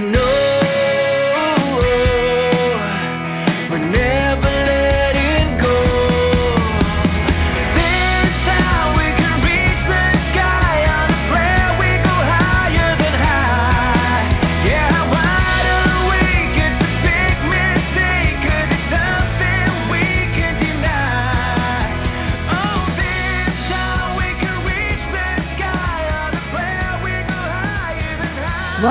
you know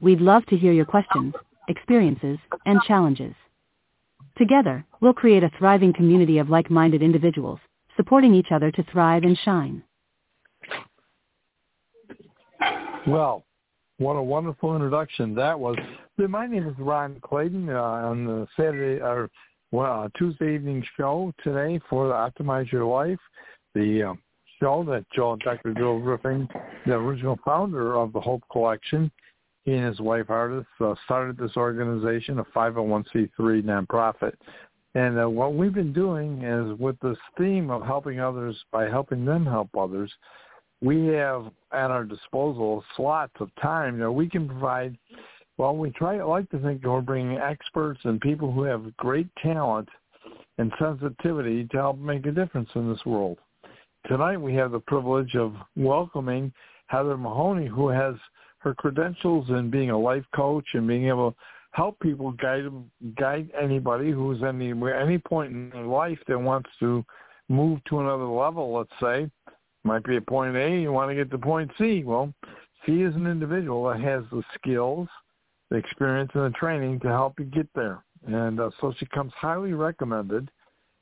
We'd love to hear your questions, experiences, and challenges. Together, we'll create a thriving community of like-minded individuals, supporting each other to thrive and shine. Well, what a wonderful introduction that was. My name is Ron Clayton uh, on the Saturday or well, uh, Tuesday evening show today for Optimize Your Life, the uh, show that Joe, Dr. Joe Griffin, the original founder of the Hope Collection, he and his wife Artis uh, started this organization, a 501c3 nonprofit. And uh, what we've been doing is with this theme of helping others by helping them help others, we have at our disposal slots of time that we can provide. Well, we try. I like to think we're bringing experts and people who have great talent and sensitivity to help make a difference in this world. Tonight we have the privilege of welcoming Heather Mohoney, who has her credentials in being a life coach and being able to help people guide guide anybody who's any any point in their life that wants to move to another level. Let's say might be at point A, you want to get to point C. Well, C is an individual that has the skills, the experience, and the training to help you get there. And uh, so she comes highly recommended.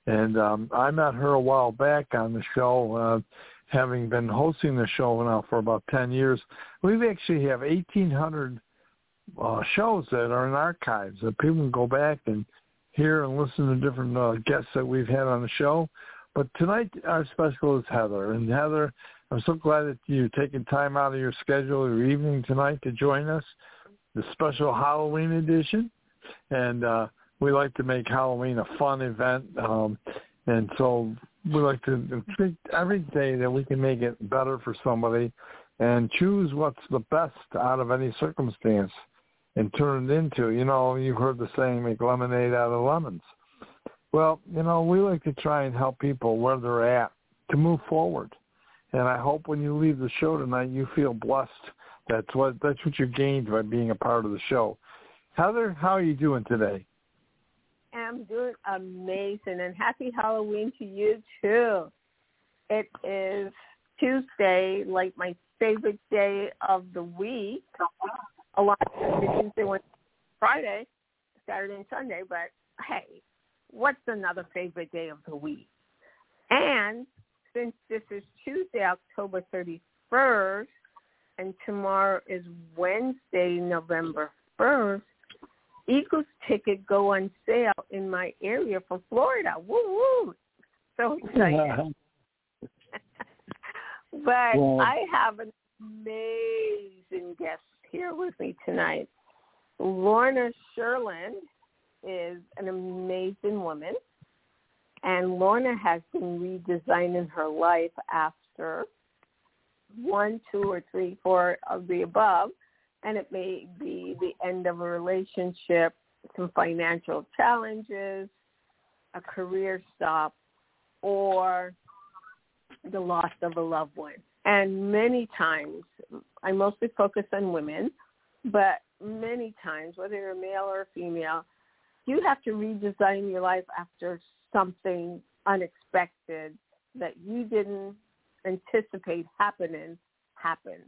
And um, I met her a while back on the show, uh, having been hosting the show now for about 10 years. We actually have 1,800 uh, shows that are in archives that people can go back and hear and listen to different uh, guests that we've had on the show. But tonight our special is Heather. And Heather, I'm so glad that you're taking time out of your schedule, your evening tonight to join us, the special Halloween edition. And uh, we like to make Halloween a fun event. Um, and so we like to treat every day that we can make it better for somebody and choose what's the best out of any circumstance and turn it into, you know, you've heard the saying, make lemonade out of lemons. Well, you know, we like to try and help people where they're at to move forward. And I hope when you leave the show tonight, you feel blessed. That's what that's what you gained by being a part of the show. Heather, how are you doing today? I'm doing amazing, and happy Halloween to you too. It is Tuesday, like my favorite day of the week. A lot of Tuesday, Wednesday, Friday, Saturday, and Sunday. But hey, what's another favorite day of the week? And since this is Tuesday, October 31st, and tomorrow is Wednesday, November 1st, Eagles ticket go on sale in my area for Florida. Woo woo! So excited. but Well- I have an amazing guest here with me tonight. Lorna Sherland is an amazing woman, and Lorna has been redesigning her life after one, two, or three, four of the above, and it may be the end of a relationship, some financial challenges, a career stop, or the loss of a loved one. And many times, I mostly focus on women, but many times, whether you're male or female, you have to redesign your life after something unexpected that you didn't anticipate happening happen.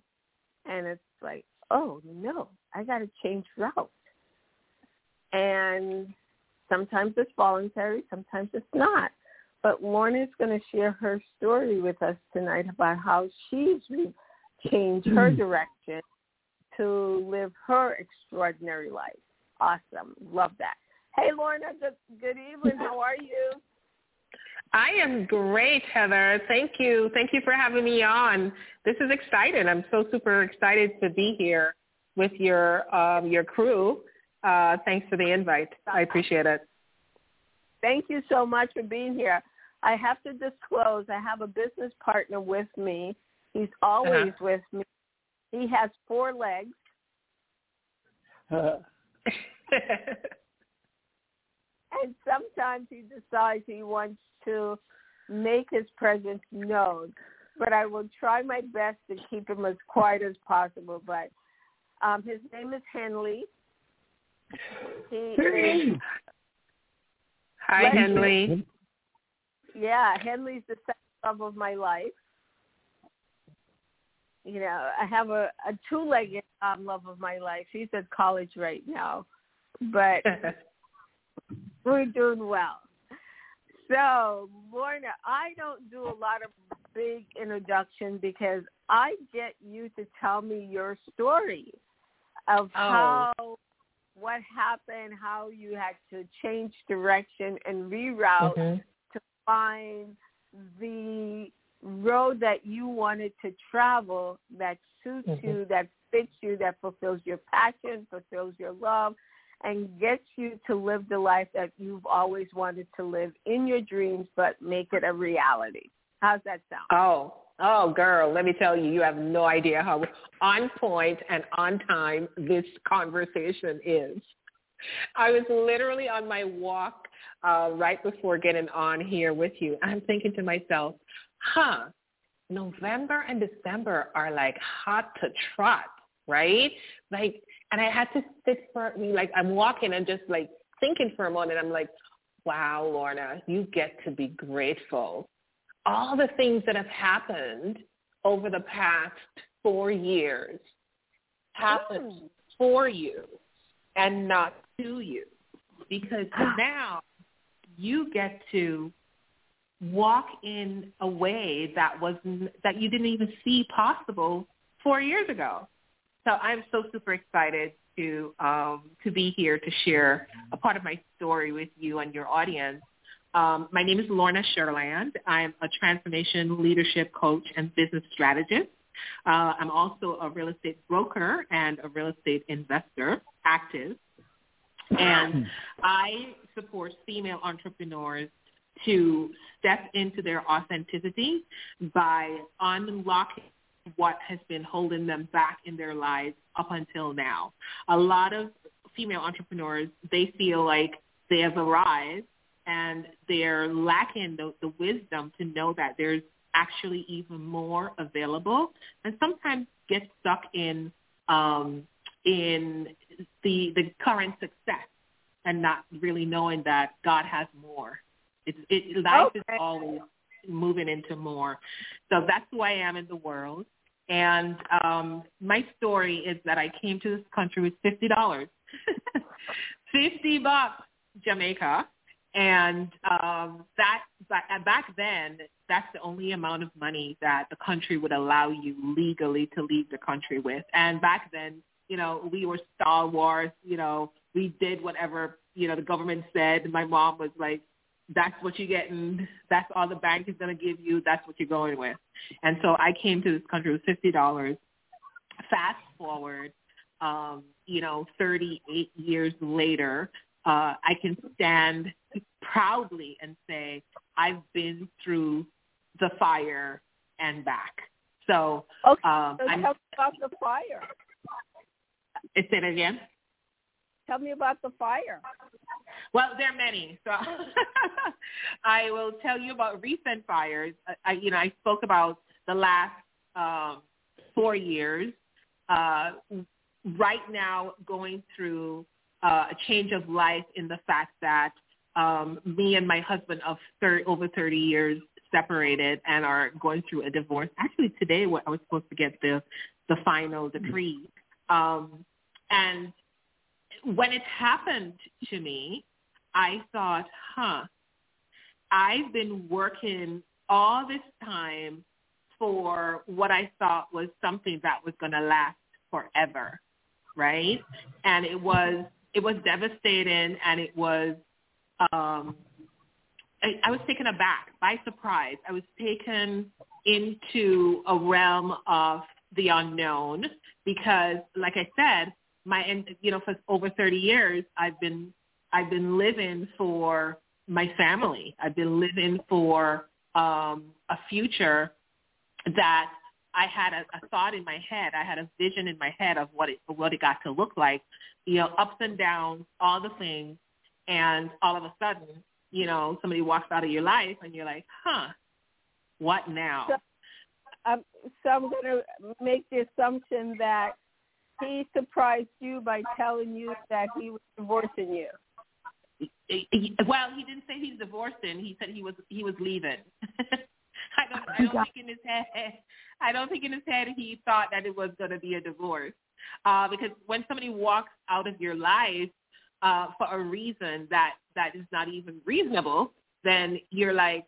And it's like, oh no, I got to change route. And sometimes it's voluntary, sometimes it's not. But Lorna's going to share her story with us tonight about how she's re- changed her hmm. direction to live her extraordinary life. Awesome. Love that. Hey, Lorna, good, good evening. How are you? I am great, Heather. Thank you. Thank you for having me on. This is exciting. I'm so super excited to be here with your um, your crew. Uh, thanks for the invite. I appreciate it. Thank you so much for being here. I have to disclose I have a business partner with me. He's always Uh-huh. with me. He has four legs. Uh, And sometimes he decides he wants to make his presence known. But I will try my best to keep him as quiet as possible. But um, his name is Henley. He is, Hi, Thank. Henley. yeah, Henley's the second love of my life. You know, I have a, a two-legged um, love of my life. He's at college right now, but we're doing well. So, Lorna, I don't do a lot of big introduction because I get you to tell me your story of Oh. how what happened, how you had to change direction and reroute Mhm. to find the road that you wanted to travel that suits Mhm. you, that fits you, that fulfills your passion, fulfills your love, and gets you to live the life that you've always wanted to live in your dreams, but make it a reality. How's that sound? Oh, oh, girl, let me tell you, you have no idea how on point and on time this conversation is. I was literally on my walk uh, right before getting on here with you. I'm thinking to myself, huh, November and December are like hot to trot, right? Like, and I had to sit for me, like I'm walking and just like thinking for a moment. I'm like, wow, Lorna, you get to be grateful all the things that have happened over the past four years happened Mm. for you and not to you because now you get to walk in a way that was that you didn't even see possible four years ago. So I'm so super excited to um, to be here to share a part of my story with you and your audience. Um, my name is Lorna Sherland. I'm a transformation leadership coach and business strategist. Uh, I'm also a real estate broker and a real estate investor, active. And I support female entrepreneurs to step into their authenticity by unlocking what has been holding them back in their lives up until now. A lot of female entrepreneurs, they feel like they have arrived and they're lacking the, the wisdom to know that there's actually even more available and sometimes get stuck in um, in the the current success and not really knowing that God has more. It's it life is always moving into more. So that's who I am in the world. And um my story is that I came to this country with fifty dollars. Fifty bucks Jamaica. And um that back back then that's the only amount of money that the country would allow you legally to leave the country with. And back then, you know, we were Star Wars, you know, we did whatever, you know, the government said. My mom was like, that's what you're getting. That's all the bank is going to give you. That's what you're going with. And so I came to this country with $50. Fast forward, um, you know, 38 years later, uh, I can stand proudly and say I've been through the fire and back. So Okay, um, so tell me about the fire. say it again. Tell me about the fire. Well, there are many. So I will tell you about recent fires. I, you know, I spoke about the last um, four years. Uh, right now, going through uh, a change of life in the fact that um, me and my husband of thir- over 30 years separated and are going through a divorce. Actually, today I was supposed to get the the final decree. Um, and when it happened to me, I thought, huh, I've been working all this time for what I thought was something that was going to last forever, right? And it was it was devastating and it was um I, I was taken aback by surprise. I was taken into a realm of the unknown because like I said, my you know, for over thirty years I've been I've been living for my family. I've been living for um a future that I had a, a thought in my head. I had a vision in my head of what it what it got to look like. You know, ups and downs, all the things, and all of a sudden, you know, somebody walks out of your life, and you're like, huh, what now? So, um, so I'm going to make the assumption that he surprised you by telling you that he was divorcing you. Well, he didn't say he's divorcing. He said he was he was leaving. I don't I don't think in his head I don't think in his head he thought that it was going to be a divorce. Uh, because when somebody walks out of your life uh, for a reason that that is not even reasonable, then you're like,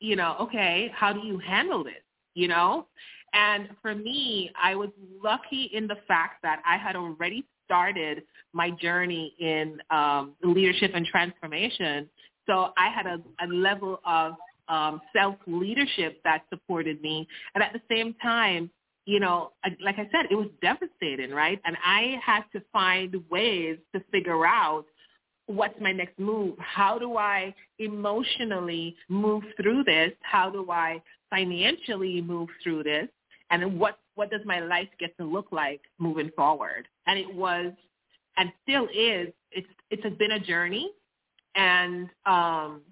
you know, okay, how do you handle this? You know, and for me, I was lucky in the fact that I had already started my journey in um, leadership and transformation. So I had a, a level of um, self-leadership that supported me. And at the same time, you know, like I said, it was devastating, right? And I had to find ways to figure out what's my next move? How do I emotionally move through this? How do I financially move through this? And then what, what does my life get to look like moving forward? And it was, and still is, it's, it's been a journey. And, um,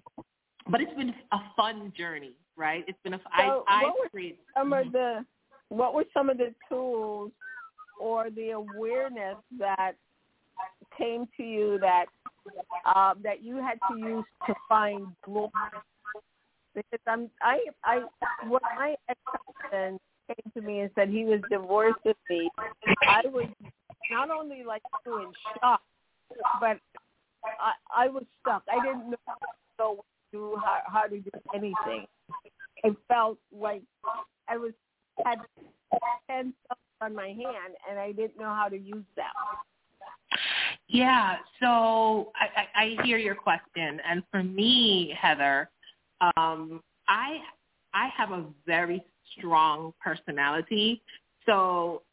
but it's been a fun journey, right? It's been a, So I, I what were some Mhm. of the what were some of the tools or the awareness that came to you that um, that you had to use to find glory? Because I'm I I when my ex husband came to me and said he was divorcing me, I was not only like in shock, but I I was stuck. I didn't know what to do how how to do anything. I felt like I was had ten stuff on my hand and I didn't know how to use them. Yeah, so I, I hear your question, and for me, Heather, um, I I have a very strong personality, so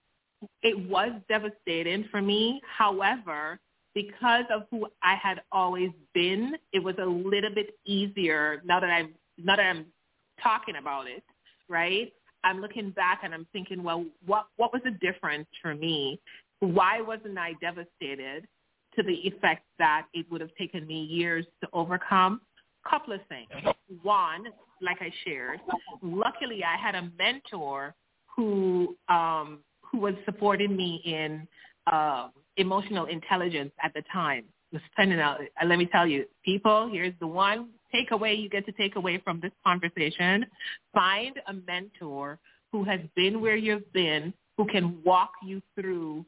it was devastating for me. However, because of who I had always been, it was a little bit easier now that I'm now that I'm talking about it, right? I'm looking back and I'm thinking, well, what what was the difference for me? Why wasn't I devastated to the effect that it would have taken me years to overcome? Couple of things. One, like I shared, luckily I had a mentor who um, who was supporting me in uh, emotional intelligence at the time. Was sending out. uh, Let me tell you, people. Here's the one takeaway you get to take away from this conversation. Find a mentor who has been where you've been, who can walk you through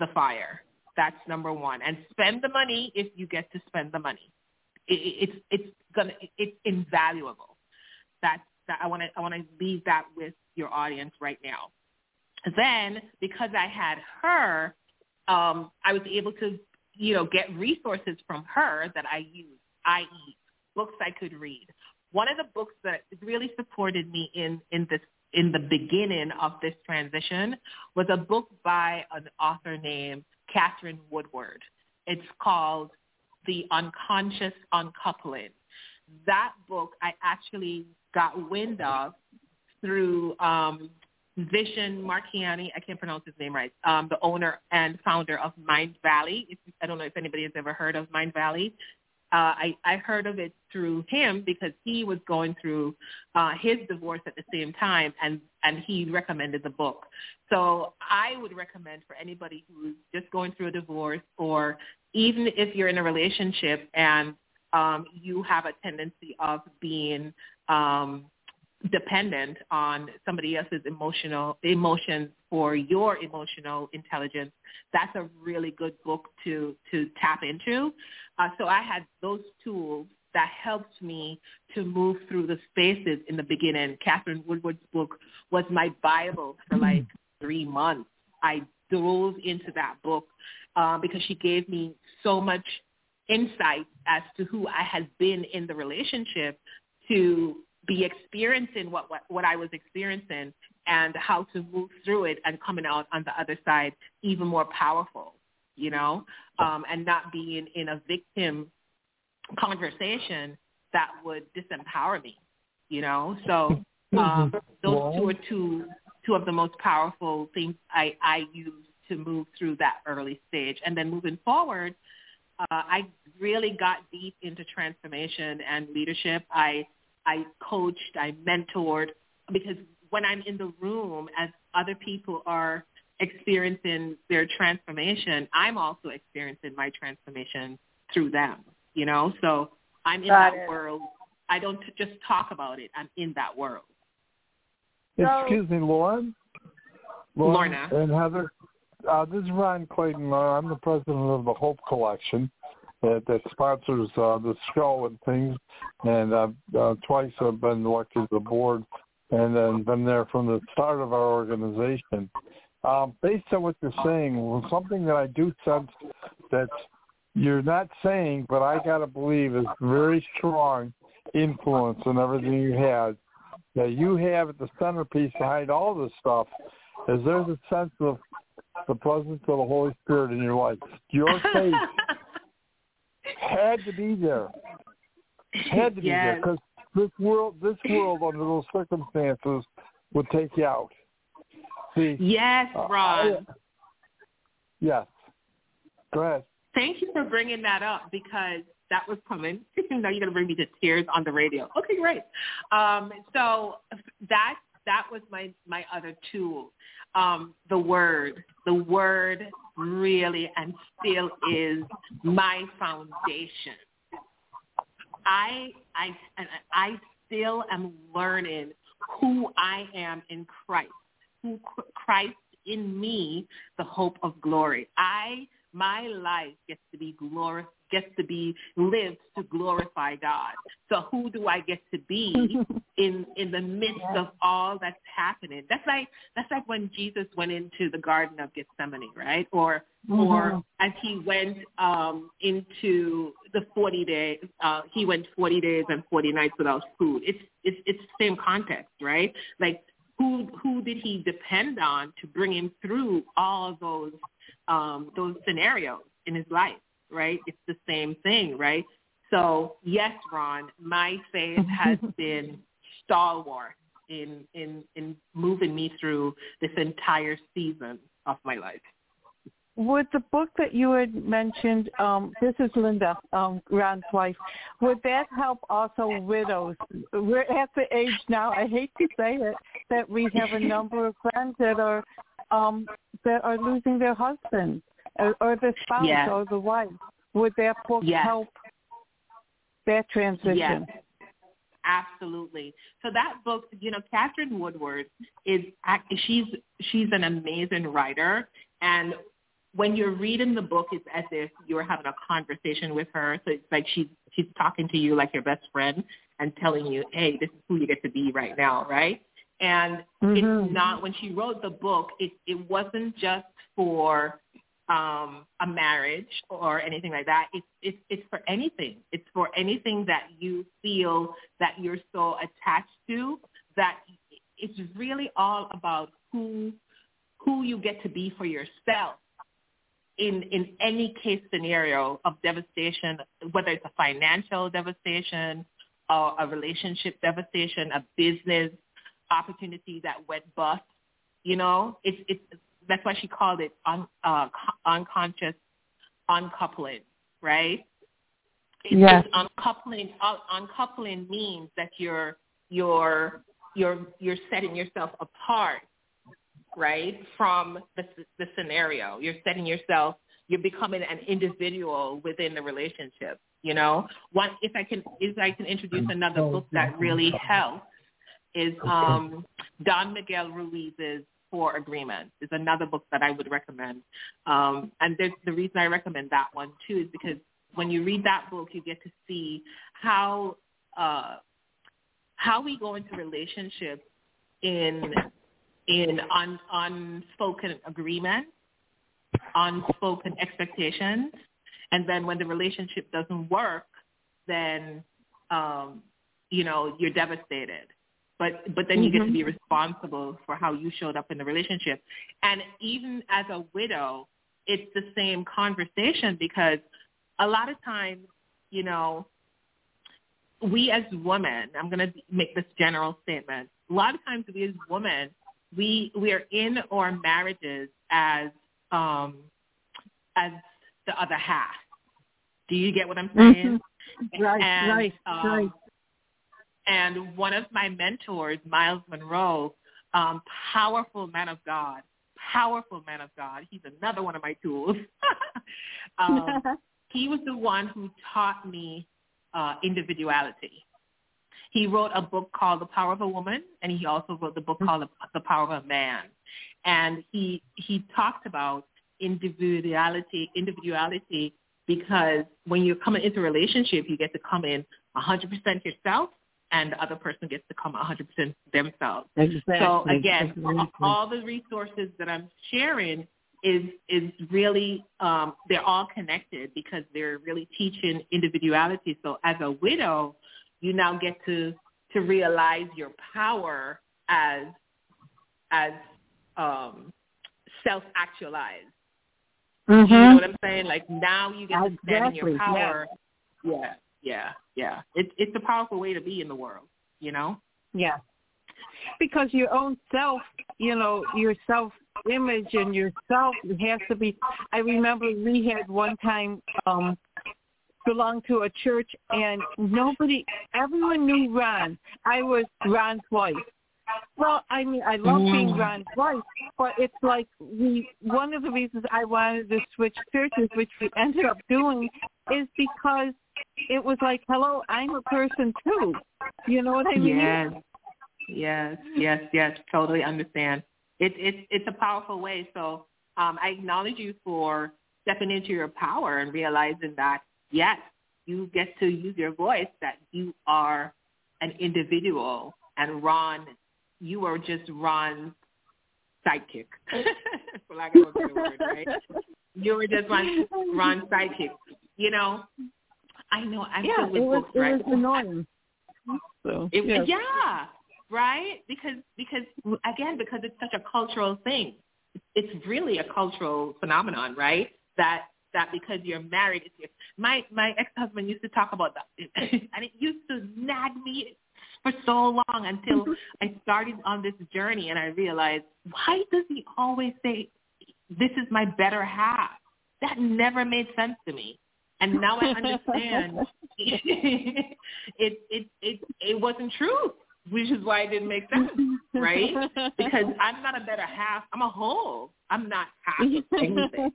the fire. That's number one. And spend the money if you get to spend the money. It, it, it's it's gonna it's invaluable. That's that I want to I want to leave that with your audience right now. Then because I had her, um, I was able to you know get resources from her that I use, i.e. books I could read. One of the books that really supported me in in this in the beginning of this transition was a book by an author named Katherine Woodward. It's called The Unconscious Uncoupling. That book I actually got wind of through um, Vision Marchiani. I can't pronounce his name right. Um, the owner and founder of Mind Valley. I don't know if anybody has ever heard of Mind Valley. Uh, I, I heard of it through him because he was going through uh, his divorce at the same time, and and he recommended the book. So I would recommend for anybody who's just going through a divorce, or even if you're in a relationship and um, you have a tendency of being um, dependent on somebody else's emotional emotions for your emotional intelligence, that's a really good book to to tap into. Uh, so I had those tools that helped me to move through the spaces in the beginning. Katherine Woodward's book was my Bible for like three months. I dove into that book uh, because she gave me so much insight as to who I had been in the relationship to be experiencing what, what, what I was experiencing and how to move through it and coming out on the other side even more powerful, you know, um, and not being in a victim conversation that would disempower me, you know. So um, those two are two two of the most powerful things I, I use to move through that early stage. And then moving forward, uh, I really got deep into transformation and leadership. I I coached, I mentored because when I'm in the room as other people are experiencing their transformation, I'm also experiencing my transformation through them, you know? So I'm in Got that it. world. I don't just talk about it. I'm in that world. Excuse me, Lauren. Lorna. and Heather. Uh, this is Ron Clayton. Uh, I'm the president of the Hope Collection that, that sponsors uh, the show and things. And uh, uh, twice I've been elected to the board and then been there from the start of our organization. Um, based on what you're saying, well, something that I do sense that you're not saying, but I got to believe is very strong influence in everything you had that you have at the centerpiece behind all this stuff is there's a sense of the presence of the Holy Spirit in your life. Your faith had to be there. Had to be there because this world, this world under those circumstances would take you out. See, Yes, uh, I- yes. Go ahead. Thank you for bringing that up because that was coming. now you're going to bring me to tears on the radio. Okay, great. Um, so that that was my my other tool. Um, the word, the word really and still is my foundation. I I and I still am learning who I am in Christ. Who Christ in me, the hope of glory. I my life gets to be glor gets to be lived to glorify God. So who do I get to be in in the midst of all that's happening? That's like that's like when Jesus went into the Garden of Gethsemane, right? Or or as he went um into the 40 days uh he went 40 days and 40 nights without food it's it's it's the same context right like who who did he depend on to bring him through all of those um those scenarios in his life right? It's the same thing right? So yes ron my faith has been stalwart in in in moving me through this entire season of my life. Would the book that you had mentioned, um, this is Linda, um, Ron's wife, would that help also widows? We're at the age now, I hate to say it, that we have a number of friends that are um, that are losing their husband or, or the spouse Yes. or the wife. Would that book Yes. help their transition? Yes. Absolutely. So that book, you know, Katherine Woodward is act- she's she's an amazing writer, and when you're reading the book, it's as if you're having a conversation with her. So it's like she's she's talking to you like your best friend and telling you, hey, this is who you get to be right now, right? And Mhm. it's not when she wrote the book, it it wasn't just for um, a marriage or anything like that. It's, it's, it's for anything. It's for anything that you feel that you're so attached to that it's really all about who, who you get to be for yourself in, in any case scenario of devastation, whether it's a financial devastation or a relationship devastation, a business opportunity that went bust, you know, it's, it's, that's why she called it un, uh, co- unconscious uncoupling, right? It's Yes. uncoupling. Un- uncoupling means that you're you're you're you're setting yourself apart, right, from the the scenario. You're setting yourself. You're becoming an individual within the relationship. You know, one if I can if I can introduce another book that really helps is um, Don Miguel Ruiz's Four Agreements is another book that I would recommend. Um, and the reason I recommend that one too is because when you read that book, you get to see how uh, how we go into relationships in in un, unspoken agreement unspoken expectations, and then when the relationship doesn't work, then um, you know you're devastated. But but then you get to be responsible for how you showed up in the relationship. And even as a widow, it's the same conversation because a lot of times, you know, we as women, I'm going to make this general statement. A lot of times we as women, we we are in our marriages as um as the other half. Do you get what I'm saying? Right, and, right, um, right. And one of my mentors, Myles Munroe, um, powerful man of God, powerful man of God. He's another one of my tools. um, he was the one who taught me uh, individuality. He wrote a book called The Power of a Woman, and he also wrote the book called The, Power of a Man. And he he talked about individuality, individuality, because when you're coming into a relationship, you get to come in 100% yourself, and the other person gets to come 100% themselves. Exactly. So again, exactly. all the resources that I'm sharing is is really um, they're all connected because they're really teaching individuality. So as a widow, you now get to to realize your power as as um, self actualized. Mhm. You know what I'm saying? Like now you get to stand in your power. Yeah, yeah, yeah. Yeah. It's it's a powerful way to be in the world. You know. Yeah. Because your own self, you know, your self image and yourself has to be I remember we had one time um belonged to a church and nobody everyone knew Ron. I was Ron's wife. Well, I mean, I love being Mm. Ron's wife, but it's like we. One of the reasons I wanted to switch churches, which we ended up doing, is because it was like, hello, I'm a person too. You know what I mean? Yes, yes, yes, yes. Totally understand. It's it's it's a powerful way. So um, I acknowledge you for stepping into your power and realizing that yes, you get to use your voice. That you are an individual, and Ron, you are just Ron's sidekick, for lack of a better word, right? You were just Ron, Ron's sidekick. You know, I know I'm yeah, it was books, it right? was annoying. So It, yes. Yeah, right? Because because again, because it's such a cultural thing. It's really a cultural phenomenon, right? That that because you're married, it's your, my my ex husband used to talk about that, and it used to nag me for so long until mm-hmm. I started on this journey, and I realized why does he always say this is my better half? That never made sense to me. And now I understand it it it it wasn't true, which is why it didn't make sense, right? Because I'm not a better half. I'm a whole. I'm not half of anything.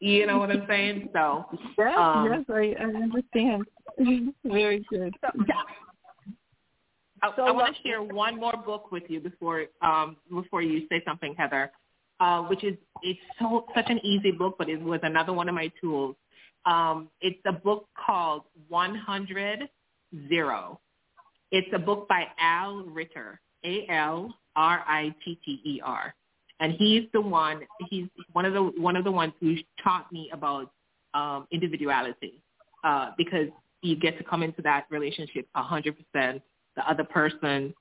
You know what I'm saying? So yes, um, yes, I, I understand. Very good. I, So I want to share one more book with you before um, before you say something, Heather. Uh, which is it's so such an easy book, but it was another one of my tools. Um, it's a book called 100 Zero. It's a book by Al Ritter, A L R I T T E R, and he's the one. He's one of the one of the ones who taught me about um, individuality uh, because you get to come into that relationship 100%. The other person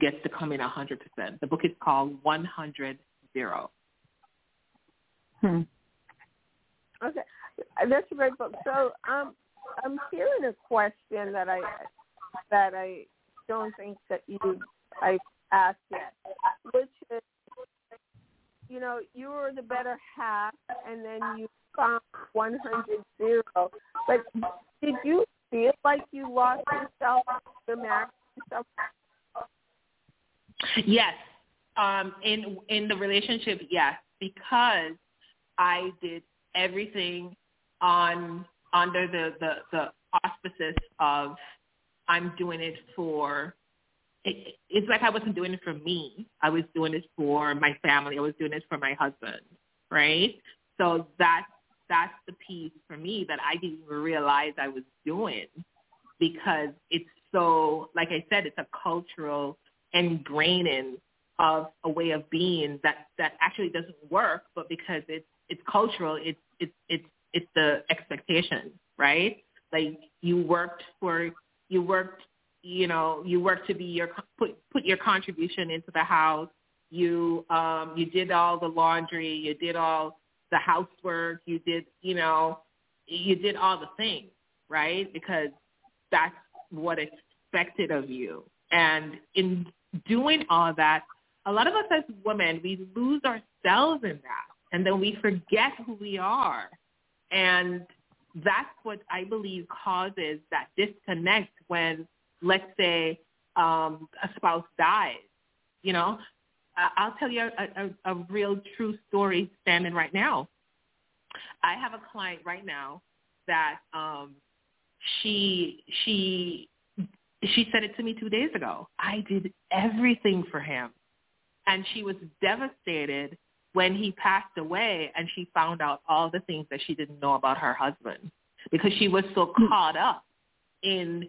gets to come in 100%. The book is called 100 Zero. Hmm. Okay, that's a great book. So um, I'm hearing a question that I that I don't think that you I asked yet, which is, you know, you were the better half, and then you found 100 zero. But did you feel like you lost yourself, the marriage? Yes. Um, in in the relationship, yes, because I did everything on under the, the, the auspices of I'm doing it for it, it's like I wasn't doing it for me. I was doing it for my family. I was doing it for my husband, right? So that's that's the piece for me that I didn't even realize I was doing because it's so like I said, it's a cultural ingraining of a way of being that that actually doesn't work, but because it's it's cultural, it's it's it's it's the expectation, right? Like you worked for you worked you know you worked to be your put put your contribution into the house. You um you did all the laundry, you did all the housework, you did you know you did all the things, right? Because that's what expected of you. And in doing all that, a lot of us as women, we lose ourselves in that. And then we forget who we are. And that's what I believe causes that disconnect when, let's say, um, a spouse dies. You know, I'll tell you a, a, a real true story standing right now. I have a client right now that um, she she she said it to me two days ago. I did everything for him, and she was devastated when he passed away, and she found out all the things that she didn't know about her husband because she was so hmm. caught up in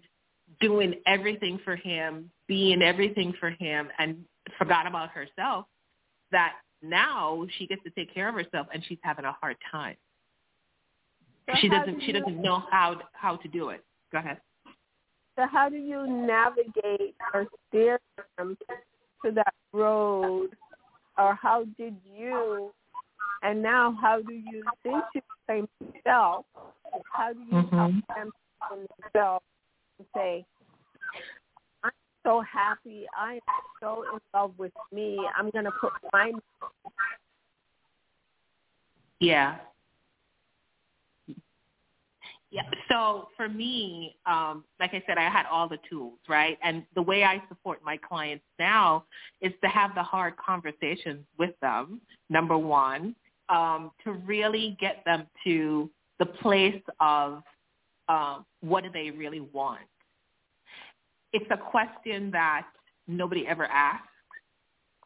doing everything for him, being everything for him, and forgot about herself. That now she gets to take care of herself, and she's having a hard time So she doesn't do she doesn't know how how to do it. Go ahead. So how do you navigate or steer them to that road, or how did you, and now how do you, since you claim yourself, how do you help Mhm. them themselves and say, I'm so happy, I am so in love with me, I'm going to put my Yeah. Yeah. So for me, um, like I said, I had all the tools, right? And the way I support my clients now is to have the hard conversations with them, number one, um, to really get them to the place of um, what do they really want. It's a question that nobody ever asked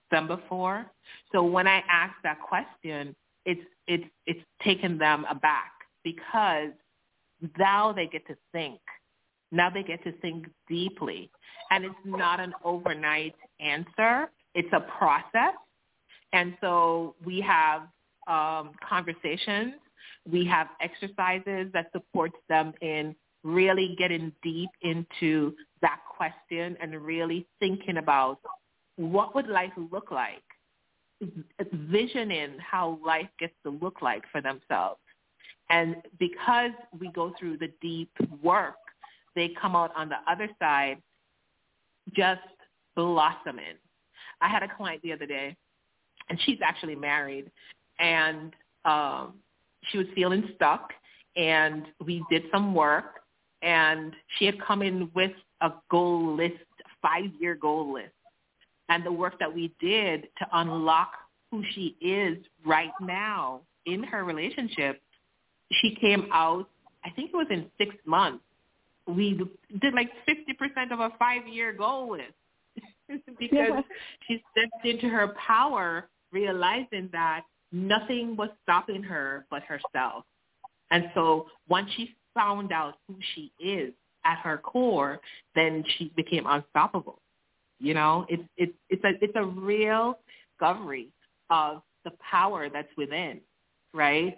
them before. So when I ask that question, it's it's it's taken them aback because now they get to think. Now they get to think deeply. And it's not an overnight answer. It's a process. And so we have um, conversations. We have exercises that supports them in really getting deep into that question and really thinking about what would life look like visioning how life gets to look like for themselves. And because we go through the deep work, they come out on the other side just blossoming. I had a client the other day, and she's actually married, and um, she was feeling stuck, and we did some work, and she had come in with a goal list, five-year goal list and the work that we did to unlock who she is right now in her relationship, she came out, I think it was in six months. We did like 50% of a five-year goal list because she stepped into her power realizing that nothing was stopping her but herself. And so once she found out who she is at her core, then she became unstoppable. You know, it's it's it's a it's a real discovery of the power that's within, right?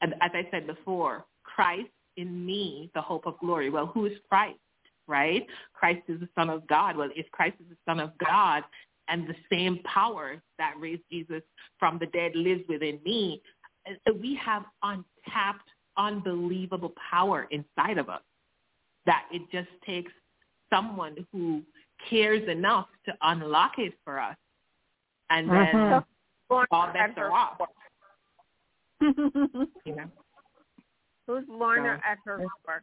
And as I said before, Christ in me, the hope of glory. Well, who is Christ, right? Christ is the Son of God. Well, if Christ is the Son of God and the same power that raised Jesus from the dead lives within me, uh, we have untapped, unbelievable power inside of us that it just takes someone who cares enough to unlock it for us. And then Mhm. all bets are off, core? you know. Who's Lorna So- at her core?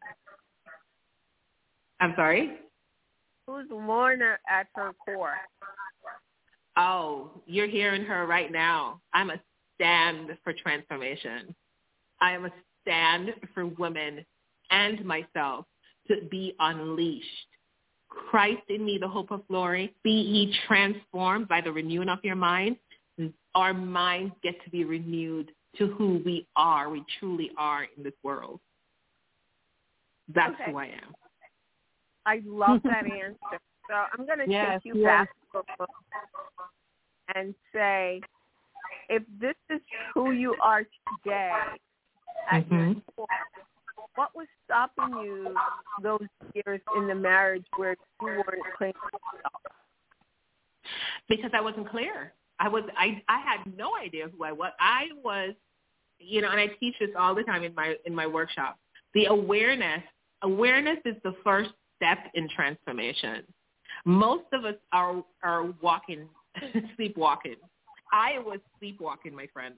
I'm sorry? Who's Lorna at her core? Oh, you're hearing her right now. I'm a stand for transformation. I am a stand for women and myself to be unleashed. Christ in me, the hope of glory. Be ye transformed by the renewing of your mind. Our minds get to be renewed to who we are, we truly are in this world. That's Okay. who I am. I love that answer. So I'm going to Yes, take you yes. back. for a moment. and say, if this is who you are today, Mhm. core, what was stopping you those years in the marriage where you weren't claiming yourself? because I wasn't clear. I was I I had no idea who I was. I was, you know, and I teach this all the time in my in my workshop. The awareness awareness is the first step in transformation. Most of us are are walking sleepwalking. I was sleepwalking, my friend.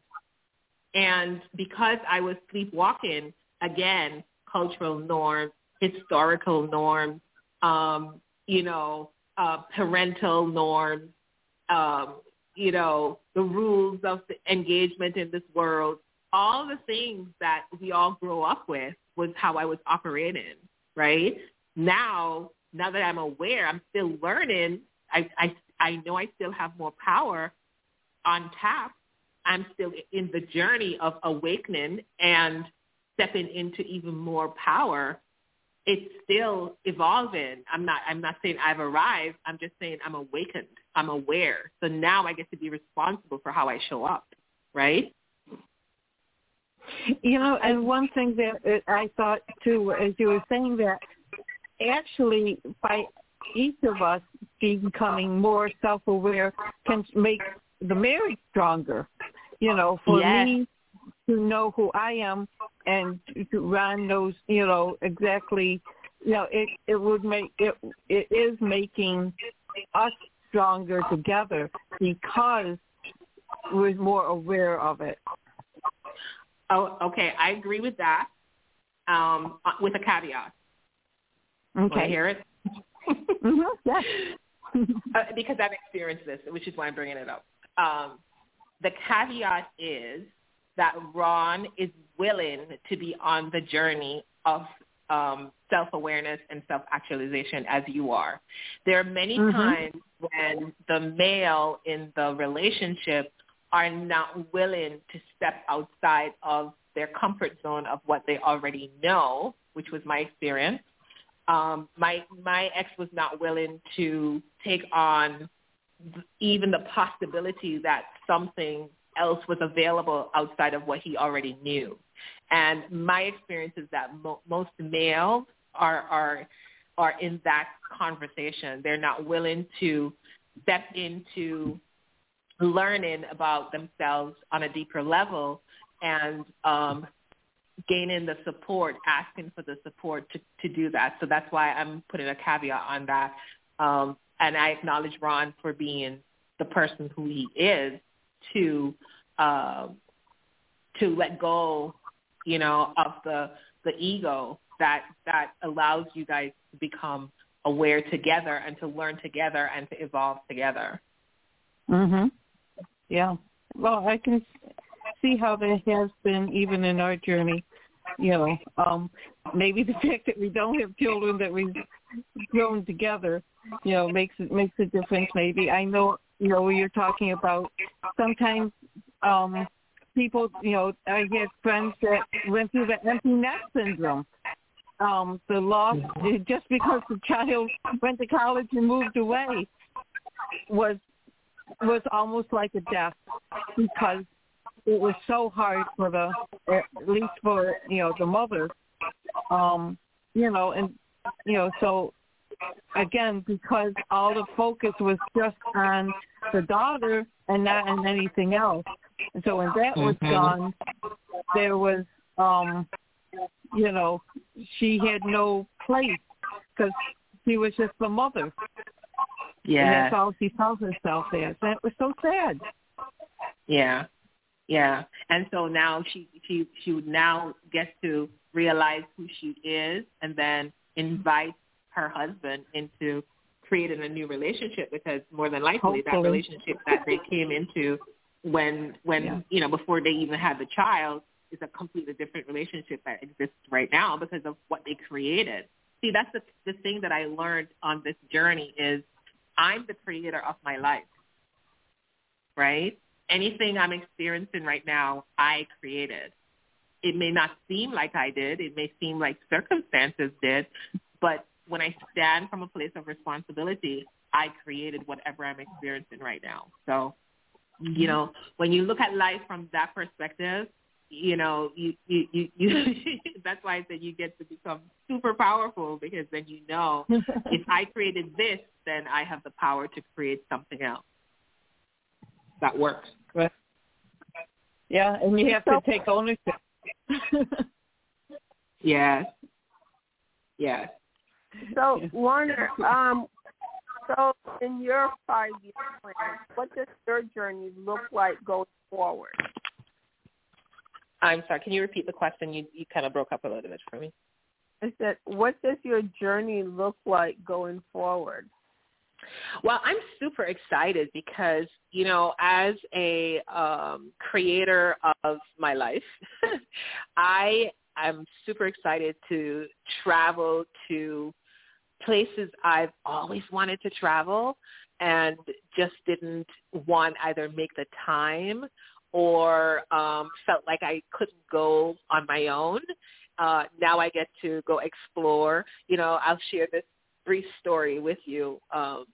And because I was sleepwalking, again, cultural norms, historical norms, um, you know, uh, parental norms, um, you know, the rules of the engagement in this world, all the things that we all grow up with was how I was operating, right? Now, now that I'm aware, I'm still learning. I, I, I know I still have more power on tap. I'm still in the journey of awakening and stepping into even more power it's still evolving. I'm not I'm not saying I've arrived. I'm just saying I'm awakened. I'm aware. So now I get to be responsible for how I show up, right? You know, and one thing that I thought too, as you were saying that, actually by each of us becoming more self-aware can make the marriage stronger. You know, for Yes. me to know who I am and to Ron knows, you know, exactly, you know, it it would make it it is making us stronger together because we're more aware of it. Oh, okay. I agree with that. Um, uh, with a caveat. Want Okay. hear it? hmm Yes. uh, because I've experienced this, which is why I'm bringing it up. Um, the caveat is that Ron is willing to be on the journey of um, self-awareness and self-actualization as you are. There are many Mhm. times when the male in the relationship are not willing to step outside of their comfort zone of what they already know, which was my experience. Um, my my ex was not willing to take on even the possibility that something else was available outside of what he already knew. And my experience is that mo- most males are are are in that conversation. They're not willing to step into learning about themselves on a deeper level and um, gaining the support, asking for the support to, to do that. So that's why I'm putting a caveat on that. Um, and I acknowledge Ron for being the person who he is to uh, to let go, you know, of the the ego that that allows you guys to become aware together and to learn together and to evolve together. Mhm. Yeah. Well, I can see how that has been even in our journey. You know, um, maybe the fact that we don't have children that we've grown together, you know, makes it makes a difference. Maybe I know, you know, you're talking about sometimes um, people, you know, I had friends that went through the empty nest syndrome. Um, the loss just because the child went to college and moved away was was almost like a death because it was so hard for the at least for you know the mother um you know and you know so again because all the focus was just on the daughter and not on anything else and so when that was Mhm. gone there was um you know she had no place because she was just the mother and that's all she tells herself as. And it was so sad. Yeah, yeah. And so now she she she now gets to realize who she is, and then invite her husband into creating a new relationship because more than likely that relationship that they came into when when Yeah. you know before they even had the child is a completely different relationship that exists right now because of what they created. See, that's the the thing that I learned on this journey is I'm the creator of my life. Right? Anything I'm experiencing right now, I created. It may not seem like I did. It may seem like circumstances did, but when I stand from a place of responsibility, I created whatever I'm experiencing right now. So You mm-hmm. know, when you look at life from that perspective, you know, you you you, you that's why I said you get to become super powerful because then you know if I created this, then I have the power to create something else that works. Right. Yeah, and you have to take ownership. Yes. Yes. So, Lorna, um, so in your five-year plan, what does your journey look like going forward? I'm sorry. Can you repeat the question? You you kind of broke up a little bit for me. I said, what does your journey look like going forward? Well, I'm super excited because, you know, as a um, creator of my life, I am super excited to travel to places I've always wanted to travel and just didn't want either make the time or um, felt like I couldn't go on my own. Uh, now I get to go explore. You know, I'll share this brief story with you. Um,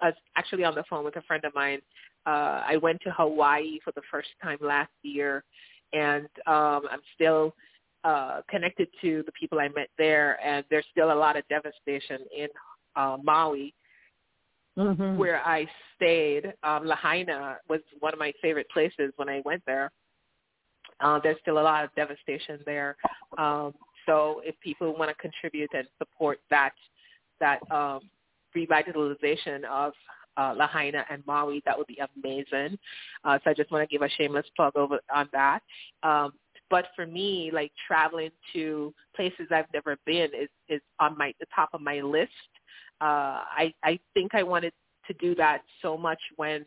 I was actually on the phone with a friend of mine. Uh, I went to Hawaii for the first time last year, and um, I'm still uh, connected to the people I met there. And there's still a lot of devastation in uh, Maui, Mm-hmm. where I stayed. Um, Lahaina was one of my favorite places when I went there. Uh, there's still a lot of devastation there. Um, so if people want to contribute and support that that um, revitalization of uh, Lahaina and Maui, that would be amazing. Uh, so I just want to give a shameless plug over on that. Um, but for me, like traveling to places I've never been is is on my the top of my list. Uh, I I think I wanted to do that so much when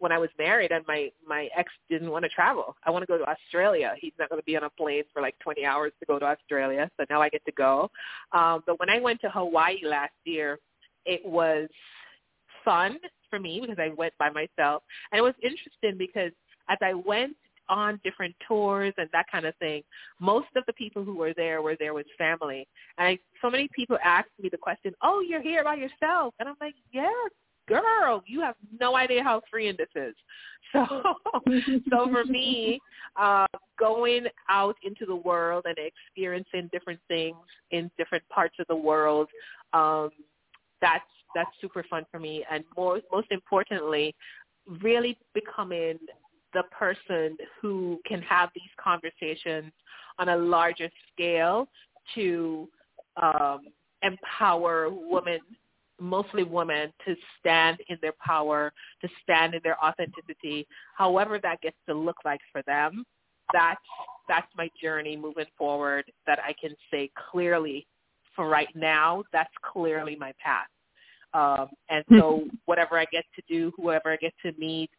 when I was married and my my ex didn't want to travel. I want to go to Australia. He's not going to be on a plane for like 20 hours to go to Australia, so now I get to go. Um, but when I went to Hawaii last year, it was fun for me because I went by myself, and it was interesting because as I went on different tours and that kind of thing, most of the people who were there were there with family. And I, so many people asked me the question, "Oh, you're here by yourself?" And I'm like, "Yeah, girl, you have no idea how freeing this is." So, so for me, uh, going out into the world and experiencing different things in different parts of the world, um, that's that's super fun for me. And more, most importantly, really becoming the person who can have these conversations on a larger scale to um, empower women mostly women to stand in their power, to stand in their authenticity, however that gets to look like for them. That's that's my journey moving forward that I can say clearly for right now, that's clearly my path. Um, and so whatever I get to do, whoever I get to meet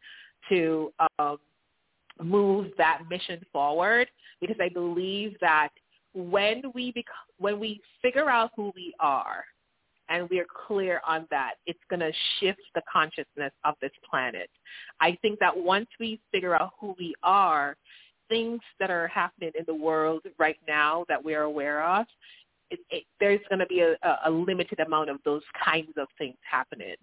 to um, move that mission forward, because I believe that when we bec- when we figure out who we are and we are clear on that, it's going to shift the consciousness of this planet. I think that once we figure out who we are, things that are happening in the world right now that we're aware of, it, it, there's going to be a, a limited amount of those kinds of things happening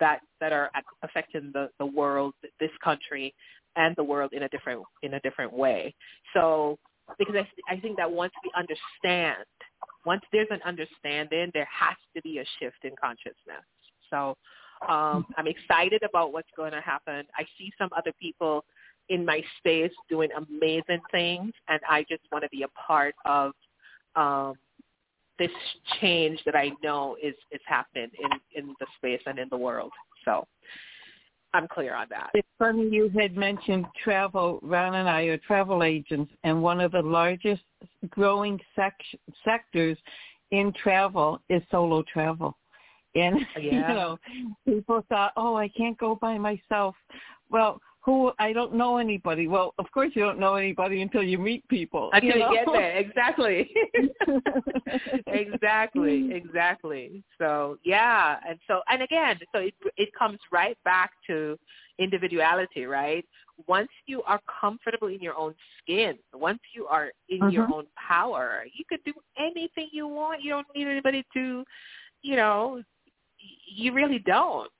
that that are affecting the, the world, this country, and the world in a different in a different way. So because I, I think that once we understand once there's an understanding, there has to be a shift in consciousness. So um, I'm excited about what's going to happen. I see some other people in my space doing amazing things, and I just want to be a part of um, this change that I know is is happening in in the space and in the world. So I'm clear on that. It's funny you had mentioned travel. Ron and I are travel agents, and one of the largest growing sec- sectors in travel is solo travel. And Yeah. you know, people thought, "Oh, I can't go by myself." Well, who I don't know anybody. Well, of course you don't know anybody until you meet people. Until you, know? get there, exactly. exactly, exactly. So yeah, and so and again, so it it comes right back to individuality, right? Once you are comfortable in your own skin, once you are in your Mhm. own power, you could do anything you want. You don't need anybody to, you know, you really don't.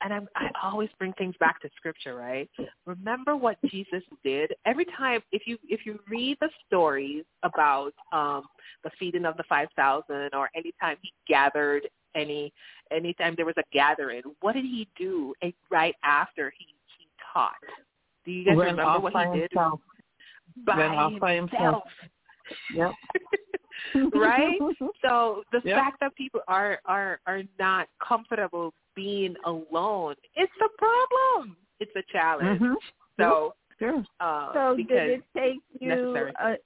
And I'm, I always bring things back to scripture, right? Remember what Jesus did every time. If you if you read the stories about um, the feeding of the five thousand, or anytime he gathered any anytime there was a gathering, what did he do right after he he taught? Do you guys Went remember what he did? himself. By Went off by himself. Yep. right? So the Yep. fact that people are are are not comfortable being alone, it's a problem. It's a challenge. Mhm. So, Sure. uh, So did it take you, necessary. uh,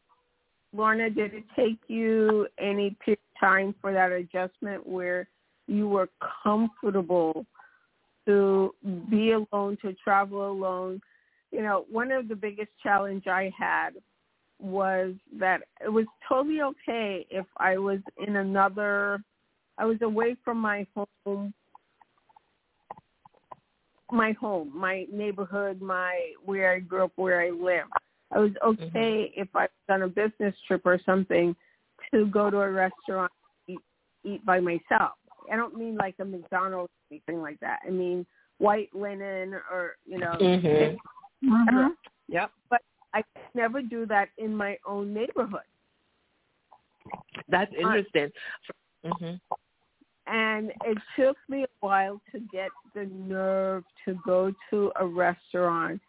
Lorna? Did it take you any period time for that adjustment where you were comfortable to be alone, to travel alone? You know, one of the biggest challenge I had was that it was totally okay if I was in another, I was away from my home my home, my neighborhood, my where I grew up, where I live. I was okay if I was on a business trip or something to go to a restaurant eat, eat by myself. I don't mean like a McDonald's or anything like that. I mean white linen or you know. Mhm. Mhm. Yep. But I could never do that in my own neighborhood. that's interesting. hmm and it took me a while to get the nerve to go to a restaurant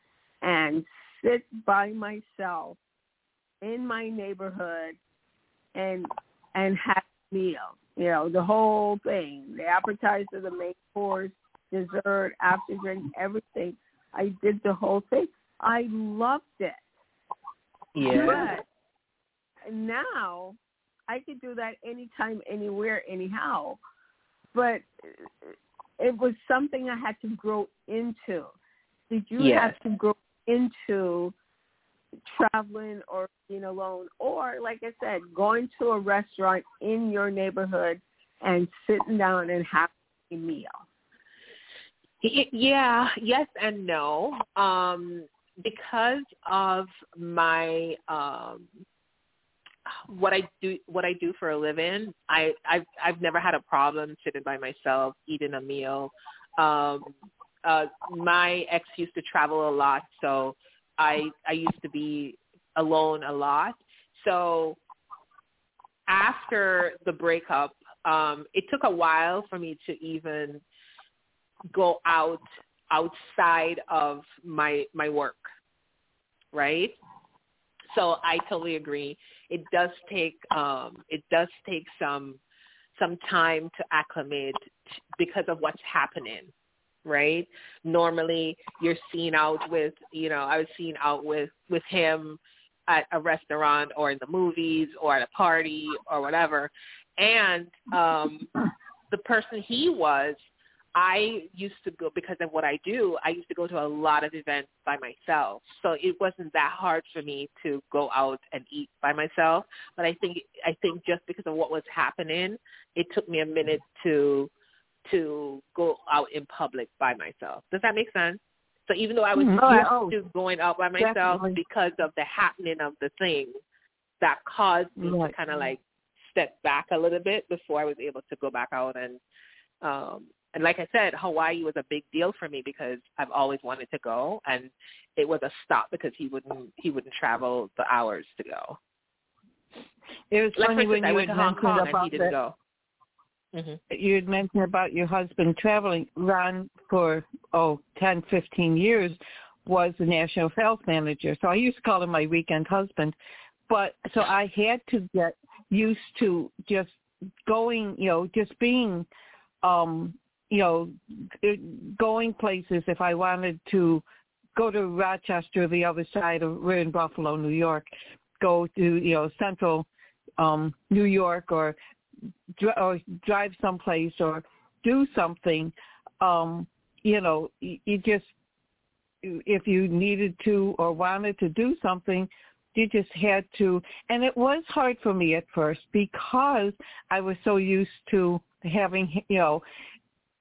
and sit by myself in my neighborhood and and have a meal. You know, the whole thing. The appetizer, the main course, dessert, after drink, everything. I did the whole thing. I loved it. Yeah. But now I could do that anytime, anywhere, anyhow. But it was something I had to grow into. Did you Yes. have to grow into traveling or being alone? Or, like I said, going to a restaurant in your neighborhood and sitting down and having a meal? Yeah, yes and no. Um, because of my um, what I do what I do for a living, I I've I've never had a problem sitting by myself eating a meal. Um, uh, my ex used to travel a lot, so I I used to be alone a lot. So after the breakup, um, it took a while for me to even go out outside of my my work right? So i totally agree. It does take um it does take some some time to acclimate because of what's happening right? Normally you're seen out with you know i was seen out with with him at a restaurant or in the movies or at a party or whatever. And um the person he was I used to go because of what I do. I used to go to a lot of events by myself, so it wasn't that hard for me to go out and eat by myself. But I think I think just because of what was happening, it took me a minute to to go out in public by myself. Does that make sense? So even though I was Mhm. Oh, used oh, to going out by myself definitely. because of the happening of the thing, that caused me Right. to kind of like step back a little bit before I was able to go back out and um and like I said, Hawaii was a big deal for me because I've always wanted to go and it was a stop because he wouldn't he wouldn't travel the hours to go. It was Like funny when instance, I you went to Hong Kong and he about didn't that. go. hmm You had mentioned about your husband traveling. Ron, for oh, ten, fifteen years, was the national sales manager. So I used to call him my weekend husband. But so I had to get used to just going, you know, just being, um, you know, going places. If I wanted to go to Rochester, the other side of we're in Buffalo, New York, go to you know central um New York or or drive someplace or do something um you know you, you just if you needed to or wanted to do something you just had to and it was hard for me at first because i was so used to having you know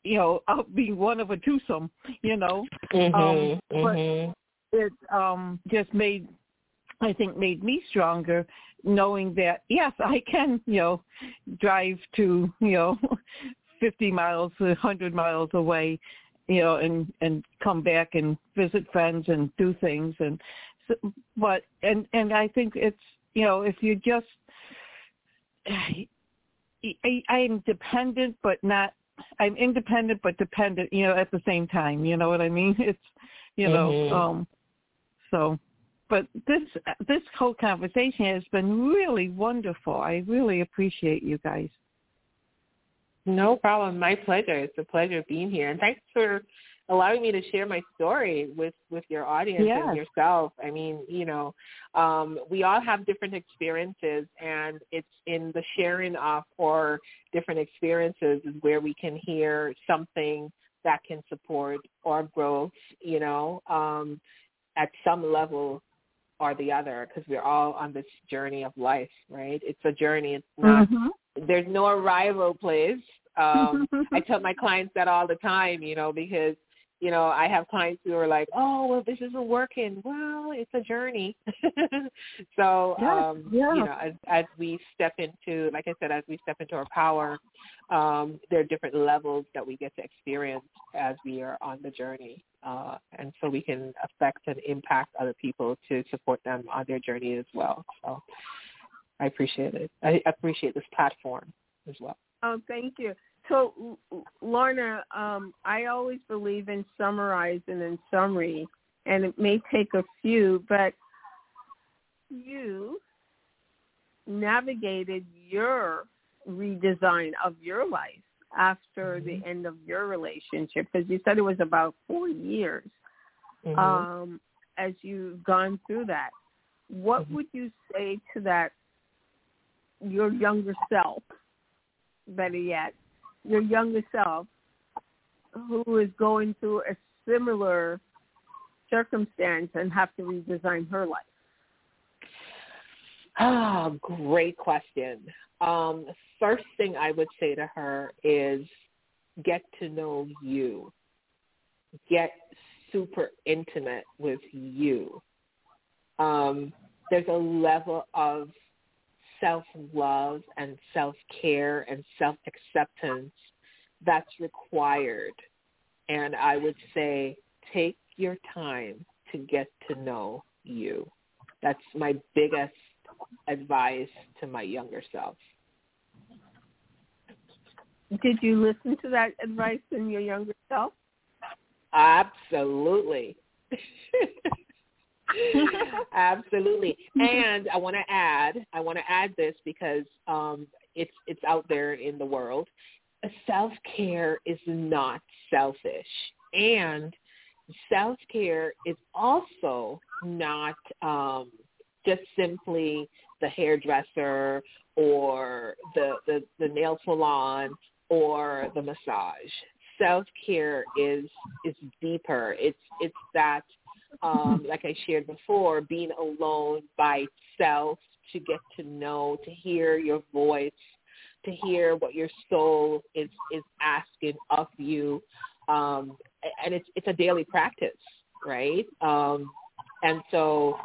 you know out being one of a twosome you know Mhm. Um, but- mhm. it um just made I think made me stronger knowing that yes, I can, you know, drive to, you know, 50 miles, a 100 miles away you know, and and come back and visit friends and do things and so, but and and I think it's you know if you just I, I'm dependent but not I'm independent but dependent you know at the same time you know what I mean it's you know Mhm. um so but this this whole conversation has been really wonderful I really appreciate you guys No problem. My pleasure. It's a pleasure being here. And thanks for allowing me to share my story with, with your audience Yes. and yourself. I mean, you know, um, we all have different experiences and it's in the sharing of our different experiences is where we can hear something that can support our growth, you know, um, at some level or the other because we're all on this journey of life, right? It's a journey. It's not Mhm. there's no arrival place. Um, I tell my clients that all the time, you know, because you know I have clients who are like, "Oh, well, this isn't working." Well, it's a journey. so, Yeah, um, yeah. you know, as as we step into, like I said, as we step into our power, um, there are different levels that we get to experience as we are on the journey, uh, and so we can affect and impact other people to support them on their journey as well. So. I appreciate it. I appreciate this platform as well. Oh, thank you. So, Lorna, um, I always believe in summarizing and summary, and it may take a few, but you navigated your redesign of your life after the end of your relationship, because you said it was about four years. Mhm. Um, as you've gone through that, what Mhm. would you say to that your younger self, better yet, your younger self who is going through a similar circumstance and have to redesign her life? Ah, great question. Um, first thing I would say to her is get to know you. Get super intimate with you. Um, there's a level of self-love and self-care and self-acceptance that's required. And I would say take your time to get to know you. That's my biggest advice to my younger self. Did you listen to that advice in your younger self? Absolutely. Absolutely. And I want to add, I want to add this because um, it's it's out there in the world. Self care is not selfish, and self care is also not um, just simply the hairdresser or the, the the nail salon or the massage. Self care is is deeper. It's it's that um, like I shared before, being alone by itself to get to know, to hear your voice, to hear what your soul is is asking of you, um, and it's it's a daily practice, right? Um, and so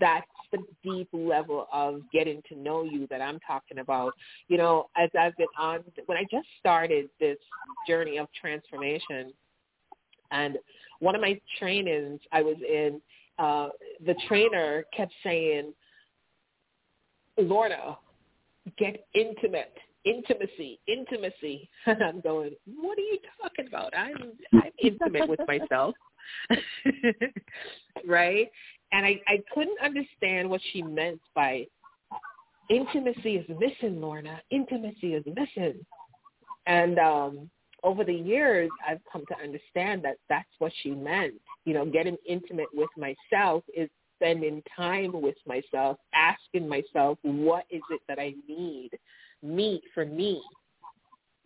that's the deep level of getting to know you that I'm talking about. You know, as I've been on, when I just started this journey of transformation, and one of my trainings I was in, uh, the trainer kept saying, Lorna, get intimate, intimacy, intimacy. And I'm going, what are you talking about? I'm, I'm intimate with myself. right? And I, I couldn't understand what she meant by intimacy is missing, Lorna. Intimacy is missing. And um, over the years, I've come to understand that that's what she meant. You know, getting intimate with myself is spending time with myself, asking myself, what is it that I need? Me for me,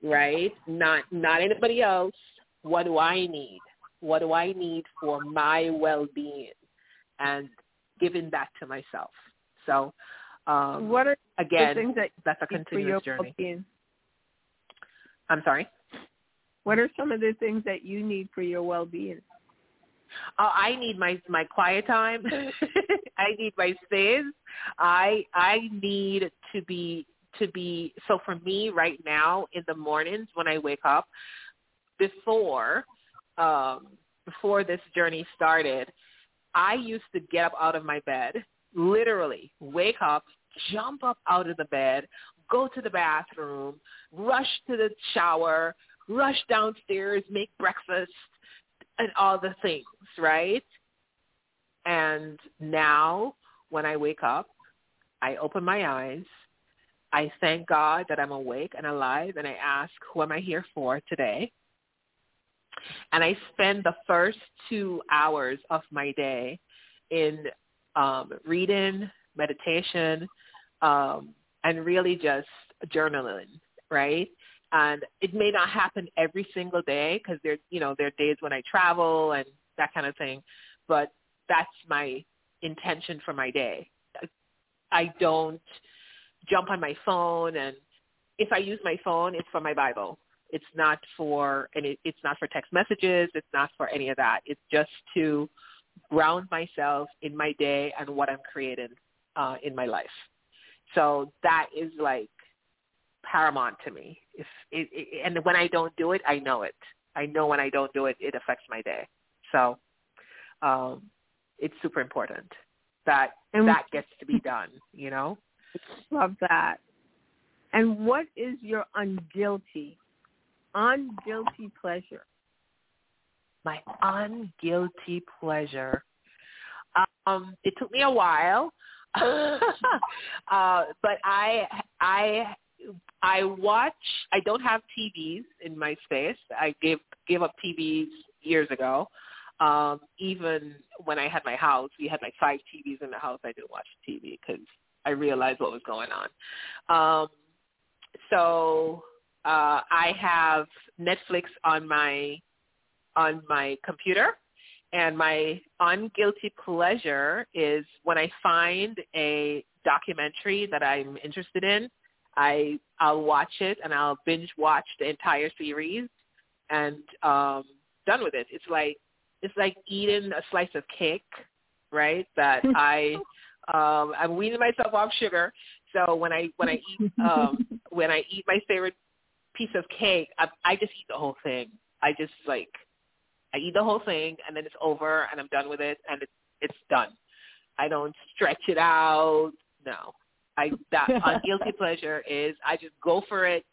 right? Not not anybody else. What do I need? What do I need for my well-being? And giving that to myself. So, um, what are again, that that's a continuous journey. I'm sorry. What are some of the things that you need for your well-being? Oh, I need my my quiet time. I need my space. I I need to be to be so for me right now in the mornings when I wake up before um, before this journey started, I used to get up out of my bed, literally wake up, jump up out of the bed, go to the bathroom, rush to the shower, rush downstairs, make breakfast, and all the things, right? And now when I wake up, I open my eyes, I thank God that I'm awake and alive, and I ask, who am I here for today? And I spend the first two hours of my day in um, reading, meditation, um, and really just journaling, right? And it may not happen every single day because there's, you know, there are days when I travel and that kind of thing, but that's my intention for my day. I don't jump on my phone and if I use my phone, it's for my Bible. It's not for any it's not for text messages, it's not for any of that. It's just to ground myself in my day and what I'm creating uh, in my life. So that is like paramount to me. If it, it, and when I don't do it, I know it. I know when I don't do it, it affects my day. So um, it's super important that And- that gets to be done. You know. Love that. And what is your unguilty, unguilty pleasure? my unguilty pleasure. Um, it took me a while, uh, but I I I watch. I don't have TVs in my space. I gave gave up TVs years ago. Um, even when I had my house, we had like five TVs in the house. I didn't watch TV because I realized what was going on. Um, so uh, I have Netflix on my on my computer. And my unguilty pleasure is when I find a documentary that I'm interested in, I I'll watch it and I'll binge watch the entire series and um done with it. It's like it's like eating a slice of cake, right? That I um I'm weaning myself off sugar. So when I when I eat um when I eat my favorite piece of cake, I I just eat the whole thing. I just like I eat the whole thing and then it's over and I'm done with it and it's it's done. I don't stretch it out. No. I that on guilty pleasure is I just go for it.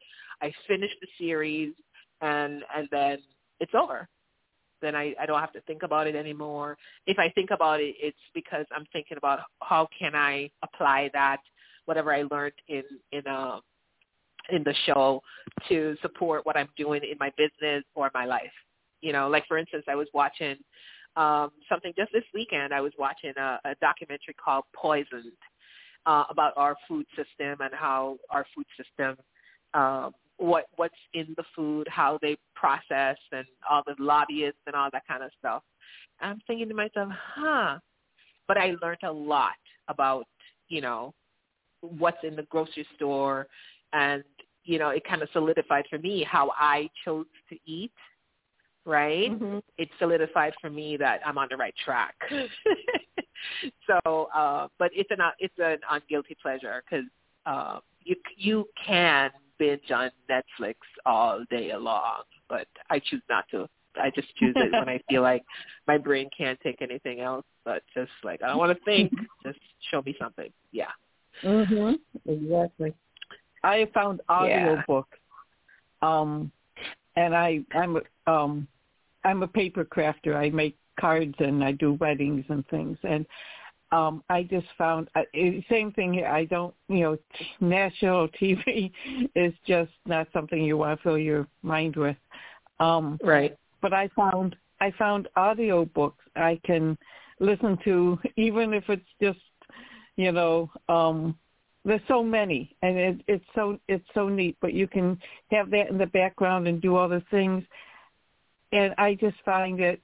I finish the series and and then it's over. Then I, I don't have to think about it anymore. If I think about it, it's because I'm thinking about how can I apply that whatever I learned in in uh in the show to support what I'm doing in my business or my life you know, like for instance, I was watching um, something just this weekend. I was watching a, a documentary called Poisoned uh, about our food system and how our food system, um, what what's in the food, how they process, and all the lobbyists and all that kind of stuff. I'm thinking to myself, huh. But I learned a lot about, you know, what's in the grocery store, and you know, it kind of solidified for me how I chose to eat right? Mm-hmm. It solidified for me that I'm on the right track. so, uh, but it's an it's an unguilty pleasure because uh, you you can binge on Netflix all day long, but I choose not to. I just choose it when I feel like my brain can't take anything else. But just like I don't want to think, just show me something. Yeah. Mhm. Exactly. I found audiobooks. Um and I I'm um I'm a paper crafter. I make cards and I do weddings and things and um I just found uh, same thing here. I don't, you know, t- national TV is just not something you want to fill your mind with. Um Right. but I found I found audio books I can listen to even if it's just you know um there's so many and it, it's so it's so neat but you can have that in the background and do other things and I just find it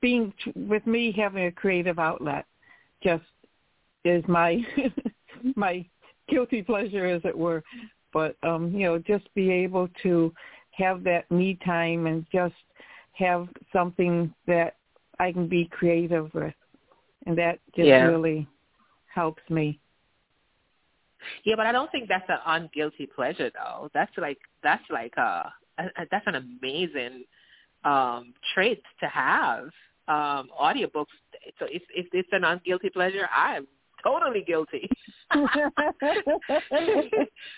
being with me having a creative outlet just is my my guilty pleasure as it were but um you know just be able to have that me time and just have something that I can be creative with. And that just Yeah. really helps me. Yeah, but I don't think that's an unguilty pleasure though. That's like that's like uh a- a- that's an amazing um, traits to have. Um, audiobooks, so if, if it's an unguilty pleasure, I'm totally guilty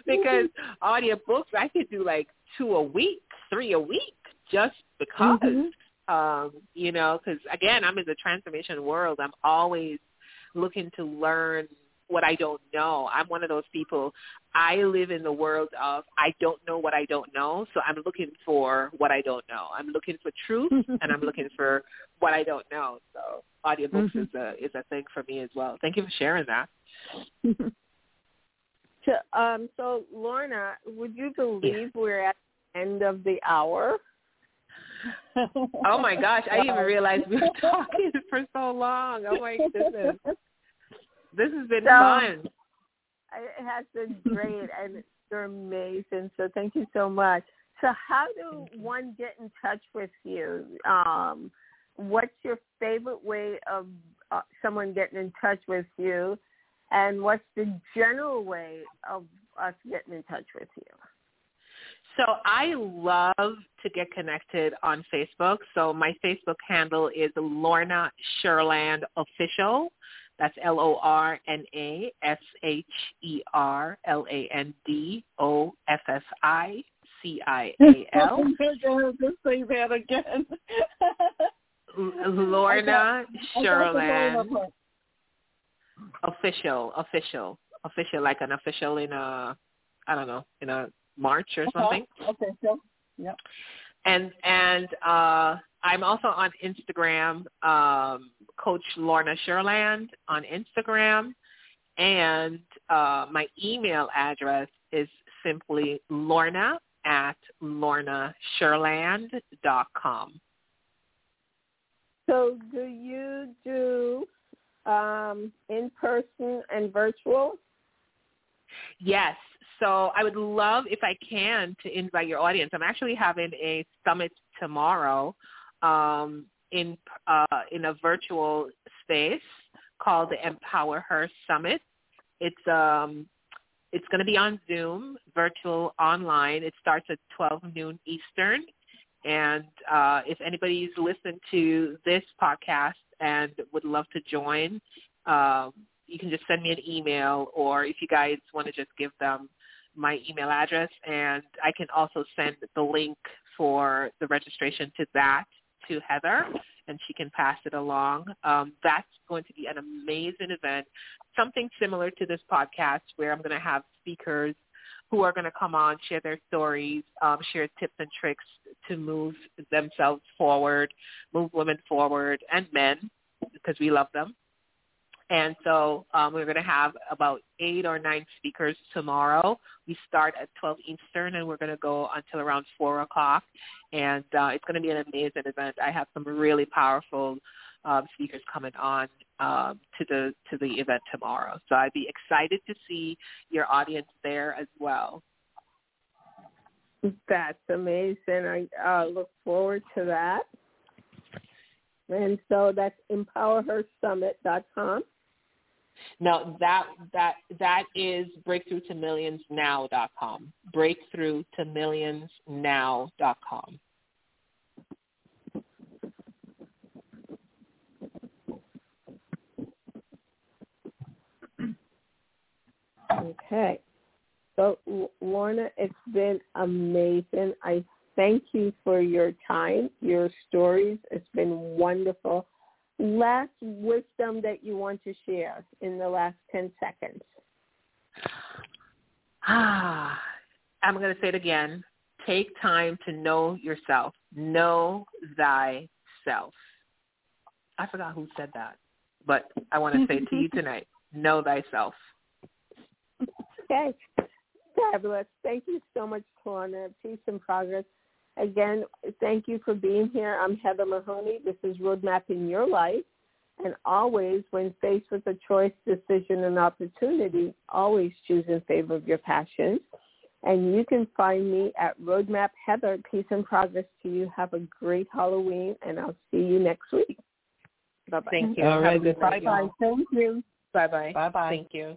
because audiobooks I could do like two a week, three a week, just because. Mhm. Um, you know, because again, I'm in the transformation world. I'm always looking to learn what I don't know. I'm one of those people. I live in the world of I don't know what I don't know, so I'm looking for what I don't know. I'm looking for truth, and I'm looking for what I don't know. So audiobooks Mhm. is a is a thing for me as well. Thank you for sharing that. So, um, so Lorna, would you believe we're at the end of the hour? Oh my gosh, I didn't even realize we were talking for so long. Oh my goodness. This has been So- fun. It has been great, and you're amazing. So thank you so much. So how do one get in touch with you? Um, what's your favorite way of uh, someone getting in touch with you, and what's the general way of us getting in touch with you? So I love to get connected on Facebook. So my Facebook handle is Lorna Sherland Official. That's L O R N A S H E R L A N D O F F I C I A L. Just say that again. Lorna I got the Sherland name of it. Official, official, official, like an official in a, I don't know, in a march or uh-huh. something. Okay, so yep. and and uh I'm also on Instagram, um, Coach Lorna Sherland on Instagram, and uh, my email address is simply Lorna at lornasherland.com. So do you do um, in person and virtual? Yes. So I would love, if I can, to invite your audience. I'm actually having a summit tomorrow um, in uh, in a virtual space called the Empower Her Summit. It's um, it's going to be on Zoom, virtual online. It starts at 12 noon Eastern. And uh, if anybody's listened to this podcast and would love to join, um, you can just send me an email, or if you guys want to just give them my email address, and I can also send the link for the registration to that to Heather, and she can pass it along. Um, that's going to be an amazing event, something similar to this podcast, where I'm going to have speakers who are going to come on, share their stories, um, share tips and tricks to move themselves forward, move women forward, and men, because we love them. And so um, we're going to have about eight or nine speakers tomorrow. We start at 12 Eastern, and we're going to go until around 4 o'clock. And uh, it's going to be an amazing event. I have some really powerful um, speakers coming on um, to the to the event tomorrow. So I'd be excited to see your audience there as well. That's amazing. I uh, look forward to that. And so that's empowerhersummit.com. No, that that that is breakthrough to millions now.com. Breakthrough to millions now.com. Okay. So, Lorna, it's been amazing. I thank you for your time, your stories. It's been wonderful. Last wisdom that you want to share in the last 10 seconds. Ah, I'm going to say it again. Take time to know yourself. Know thyself. I forgot who said that, but I want to say to you tonight. Know thyself. Okay. Fabulous. Thank you so much, Lorna. Peace and progress. Again, thank you for being here. I'm Heather Mohoney. This is Roadmapping Your Life. And always, when faced with a choice, decision, and opportunity, always choose in favor of your passions. And you can find me at Roadmap Heather. Peace and progress to you. Have a great Halloween, and I'll see you next week. Bye-bye. Thank you. All Have a good Bye-bye. Thank you. Bye-bye. Bye-bye. Thank you.